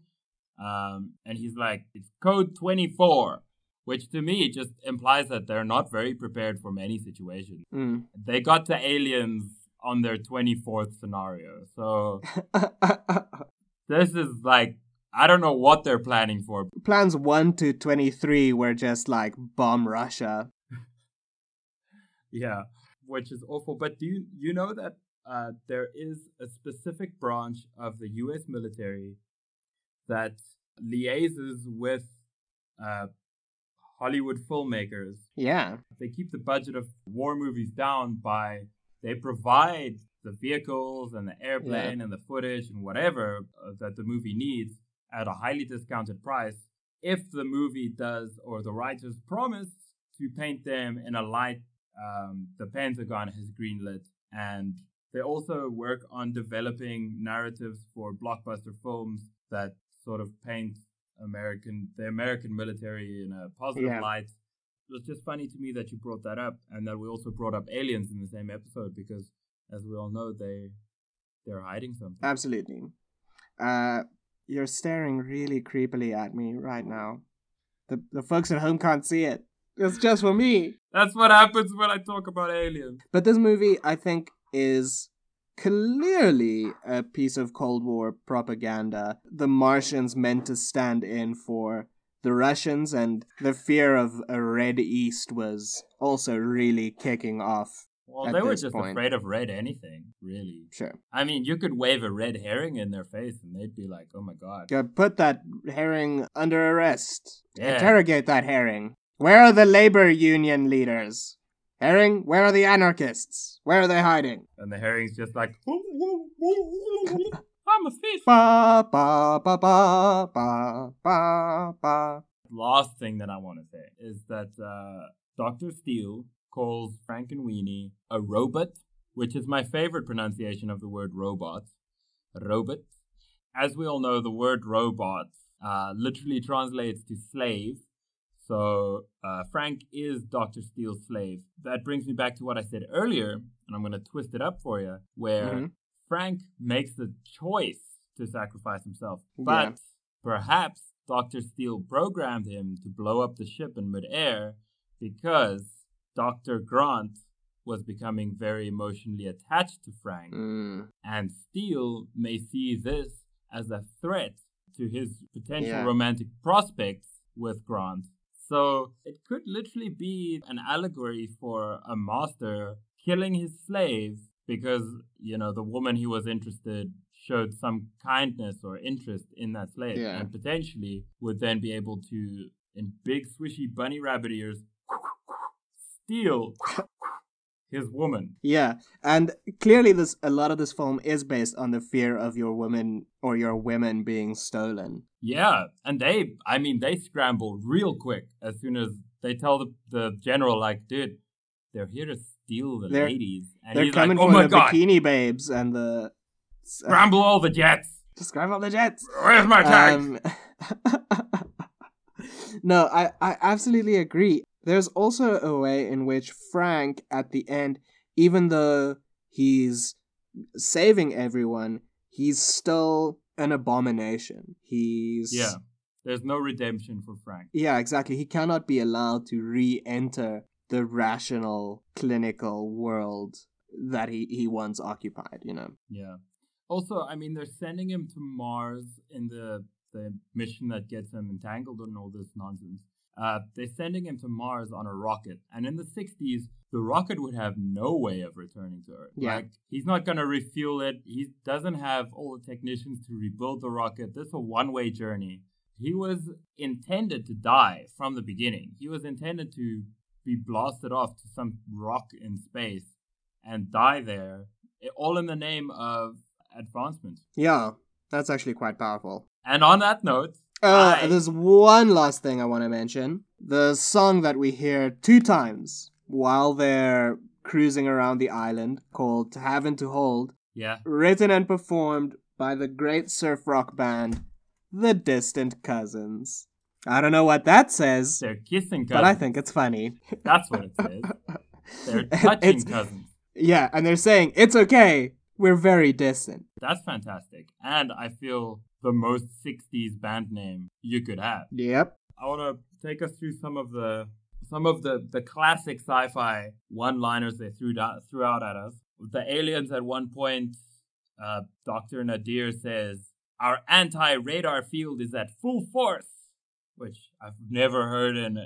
um, and he's like, "It's code 24." Which to me just implies that they're not very prepared for many situations. Mm. They got to aliens on their 24th scenario. So this is like I don't know what they're planning for. Plans 1 to 23 were just like bomb Russia. Yeah, which is awful. But do you you know that uh, there is a specific branch of the U.S. military that liaises with uh, Hollywood filmmakers. Yeah. They keep the budget of war movies down by they provide the vehicles and the airplane and the footage and whatever uh, that the movie needs at a highly discounted price if the movie does or the writers promise to paint them in a light um, the Pentagon has greenlit. And they also work on developing narratives for blockbuster films that sort of paint American the American military in a positive Yeah. light. It was just funny to me that you brought that up and that we also brought up aliens in the same episode because as we all know they they're hiding something. Absolutely. Uh, you're staring really creepily at me right now. The the folks at home can't see it. It's just for me. That's what happens when I talk about aliens. But this movie, I think, is clearly a piece of Cold War propaganda. The Martians meant to stand in for the Russians, and the fear of a Red East was also really kicking off. Well, they were just point. afraid of red anything, really. Sure. I mean, you could wave a red herring in their face and they'd be like, oh my god. Yeah, put that herring under arrest. Yeah. Interrogate that herring. Where are the labor union leaders? Herring, where are the anarchists? Where are they hiding? And the herring's just like, I'm a fish. Ba ba ba ba ba ba ba. Last thing that I want to say is that uh, Dr. Steele calls Frankenweenie a robot, which is my favorite pronunciation of the word robot. Robot. As we all know, the word robot uh, literally translates to slave. So uh, Frank is Dr. Steele's slave. That brings me back to what I said earlier, and I'm going to twist it up for you, where Mhm. Frank makes the choice to sacrifice himself. But Yeah. perhaps Dr. Steele programmed him to blow up the ship in midair because Dr. Grant was becoming very emotionally attached to Frank. Mm, And Steele may see this as a threat to his potential Yeah. romantic prospects with Grant. So it could literally be an allegory for a master killing his slave because, you know, the woman he was interested showed some kindness or interest in that slave Yeah. and potentially would then be able to, in big swishy bunny rabbit ears, steal his woman. yeah, and clearly, this a lot of this film is based on the fear of your woman or your women being stolen. Yeah, and they, I mean, they scramble real quick as soon as they tell the, the general, like, dude, they're here to steal the They're- ladies. And They're he's coming like, oh for my the god, bikini babes and the. scramble all the jets. All the jets. Where's my tag? Um, no, I, I absolutely agree. There's also a way in which Frank, at the end, even though he's saving everyone, he's still an abomination. He's. yeah, there's no redemption for Frank. Yeah, exactly. He cannot be allowed to re enter the rational, clinical world that he, he once occupied, you know? Yeah. Also, I mean, they're sending him to Mars in the the mission that gets him entangled in all this nonsense. Uh, they're sending him to Mars on a rocket, and in the '60s, the rocket would have no way of returning to Earth. Yeah. Like he's not gonna refuel it. He doesn't have all the technicians to rebuild the rocket. This is a one-way journey. He was intended to die from the beginning. He was intended to be blasted off to some rock in space and die there, all in the name of advancement. Yeah, that's actually quite powerful. And on that note, Uh, there's one last thing I want to mention. The song that we hear two times while they're cruising around the island, called Having to Hold, yeah, written and performed by the great surf rock band, The Distant Cousins. I don't know what that says, they're kissing cousins. but I think it's funny. that's what it says. They're touching It's- cousins. Yeah, and they're saying, it's okay, we're very distant. That's fantastic. And I feel the most 60s band name you could have. Yep. I want to take us through some of the some of the, the classic sci-fi one-liners they threw, da- threw out at us. The aliens at one point, uh, Dr. Nadir says, our anti-radar field is at full force, which I've never heard in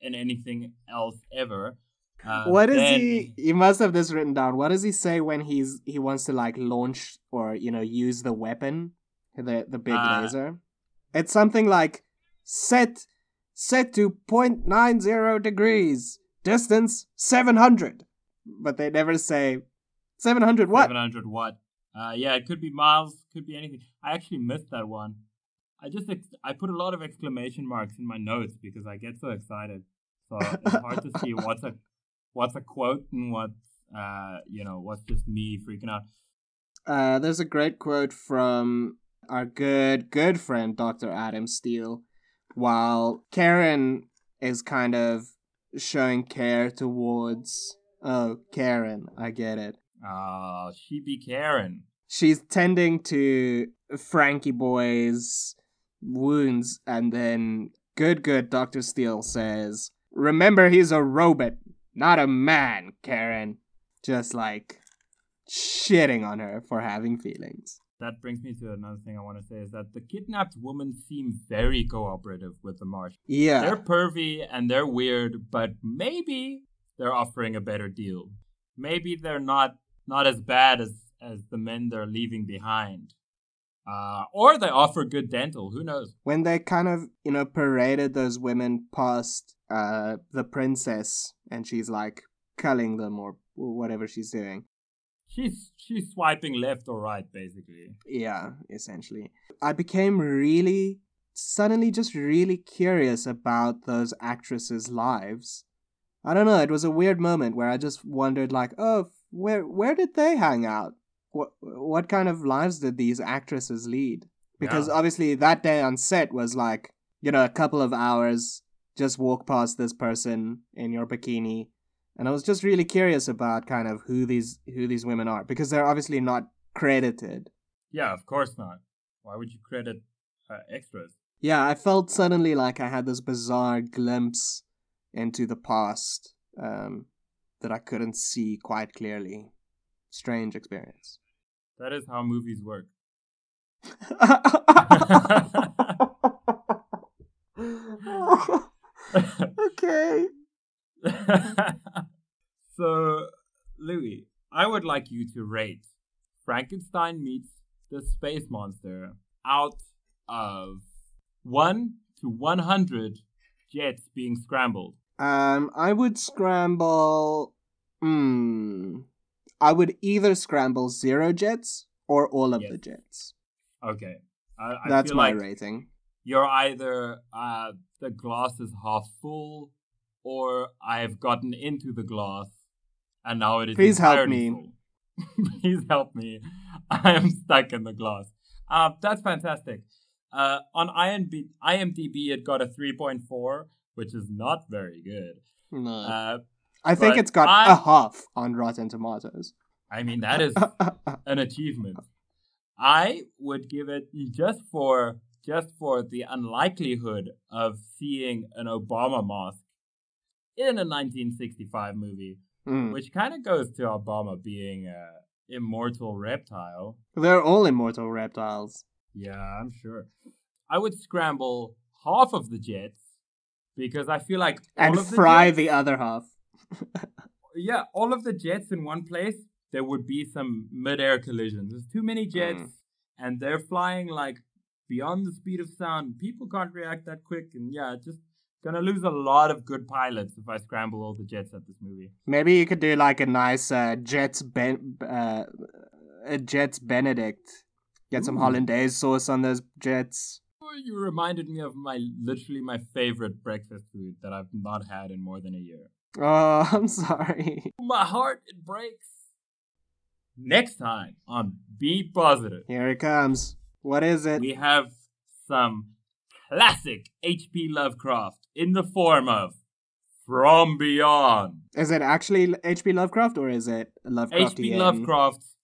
in anything else ever. Uh, what does then- he he must have this written down. What does he say when he's he wants to like launch or you know use the weapon? The the big Uh, laser. It's something like set set to 0.90 degrees. Distance 700. But they never say 700 what? 700 what? Uh, yeah, it could be miles, could be anything. I actually missed that one. I just ex- I put a lot of exclamation marks in my notes because I get so excited. So it's hard to see what's a what's a quote and what's uh you know what's just me freaking out. Uh, there's a great quote from our good, good friend, Dr. Adam Steele, while Karen is kind of showing care towards. Oh, Karen, I get it. Uh, she be Karen. She's tending to Frankie Boy's wounds, and then good, good Dr. Steele says, Remember, he's a robot, not a man, Karen. Just like shitting on her for having feelings. That brings me to another thing I want to say is that the kidnapped women seem very cooperative with the Marsh. Yeah. They're pervy and they're weird, but maybe they're offering a better deal. Maybe they're not not as bad as as the men they're leaving behind. Uh, or they offer good dental. Who knows? when they kind of you know paraded those women past uh the princess and she's like culling them or whatever she's doing She's she's swiping left or right, basically. yeah essentially i became really suddenly just really curious about those actresses lives i don't know it was a weird moment where i just wondered like oh where where did they hang out what what kind of lives did these actresses lead because Yeah. obviously that day on set was like you know a couple of hours just walk past this person in your bikini and i was just really curious about kind of who these who these women are because they're obviously not credited Yeah, of course not. Why would you credit uh, extras? yeah i felt suddenly like i had this bizarre glimpse into the past um that i couldn't see quite clearly strange experience That is how movies work. okay. so, Louis, I would like you to rate Frankenstein meets the space monster out of 1 to 100 jets being scrambled. Um, I would scramble. Hmm. I would either scramble zero jets or all of Yes. the jets. Okay. I, I That's my like rating. you're either uh, the glass is half full or I've gotten into the glass and now it is Please help me. Please help me. I am stuck in the glass. Uh, that's fantastic. Uh, on IMDb, IMDb, it got a 3.4, which is not very good. No. Uh, I think it's got I- a half on Rotten Tomatoes. I mean, that is an achievement. I would give it just for just for the unlikelihood of seeing an Obama mask in a 1965 movie, Mm. which kind of goes to Obama being a immortal reptile. They're all immortal reptiles. Yeah, I'm sure. I would scramble half of the jets because I feel like And of the fry jets- the other half. yeah, all of the jets in one place, there would be some mid-air collisions. There's too many jets, Mm. and they're flying like beyond the speed of sound. People can't react that quick, and yeah, just gonna lose a lot of good pilots if I scramble all the jets at this movie. Maybe you could do like a nice uh, Jets ben- uh, a Jets Benedict. Get some hollandaise sauce on those Jets. You reminded me of my literally my favorite breakfast food that I've not had in more than a year. Oh, I'm sorry. My heart it breaks. Next time on Be Positive. Here it comes. What is it? we have some classic H.P. Lovecraft in the form of From Beyond. Is it actually H.P. Lovecraft or is it Lovecraftian? H.P. Lovecraft's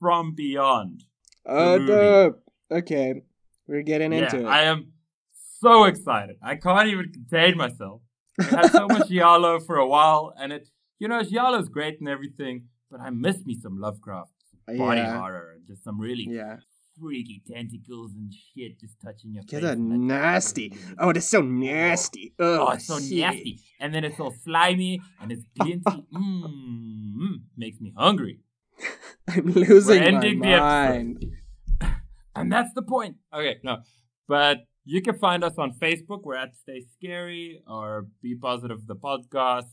From Beyond. Oh, movie. dope. Okay, we're getting Yeah, into it. I am so excited. I can't even contain myself. I had so much Giallo for a while, and it, you know, Giallo's great and everything, but I miss me some Lovecraft. Body yeah. horror and just some really Yeah. Freaky tentacles and shit just touching your face. and that- nasty. Oh, it's so nasty. Oh, Oh, it's so shit. nasty. And then it's all slimy and it's glinty. Mmm, makes me hungry. I'm losing my the mind. And that's the point. Okay, no. But you can find us on Facebook. We're at Stay Scary or Be Positive the podcast.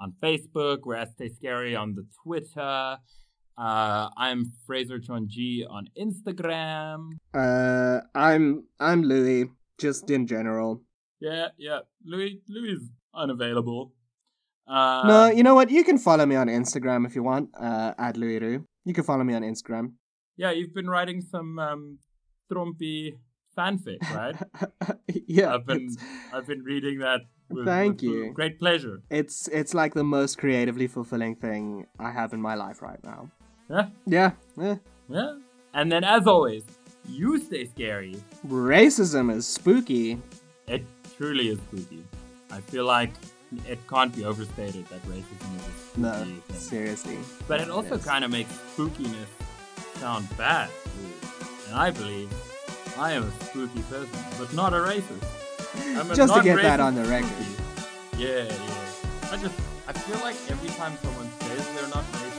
On Facebook, we're at Stay Scary on the Twitter. Uh, I'm Fraser Chonji on Instagram. Uh, I'm I'm Louis. Just in general. Yeah, yeah. Louis, Louis is unavailable. Uh, no, you know what? You can follow me on Instagram if you want. Uh, at Louis Roo. You can follow me on Instagram. Yeah, you've been writing some um, Trumpy fanfic, right? yeah, I've been it's, I've been reading that. With, Thank with you. Great pleasure. it's it's like the most creatively fulfilling thing I have in my life right now. Yeah, Yeah, yeah. And then, as always, you stay scary. racism is spooky. It truly is spooky. I feel like it can't be overstated that racism is spooky No, thing. seriously. But it also kind of makes spookiness sound bad. And I believe I am a spooky person, but not a racist. I'm a Just to get that on the record. Yeah, yeah. I just I feel like every time someone says they're not racist,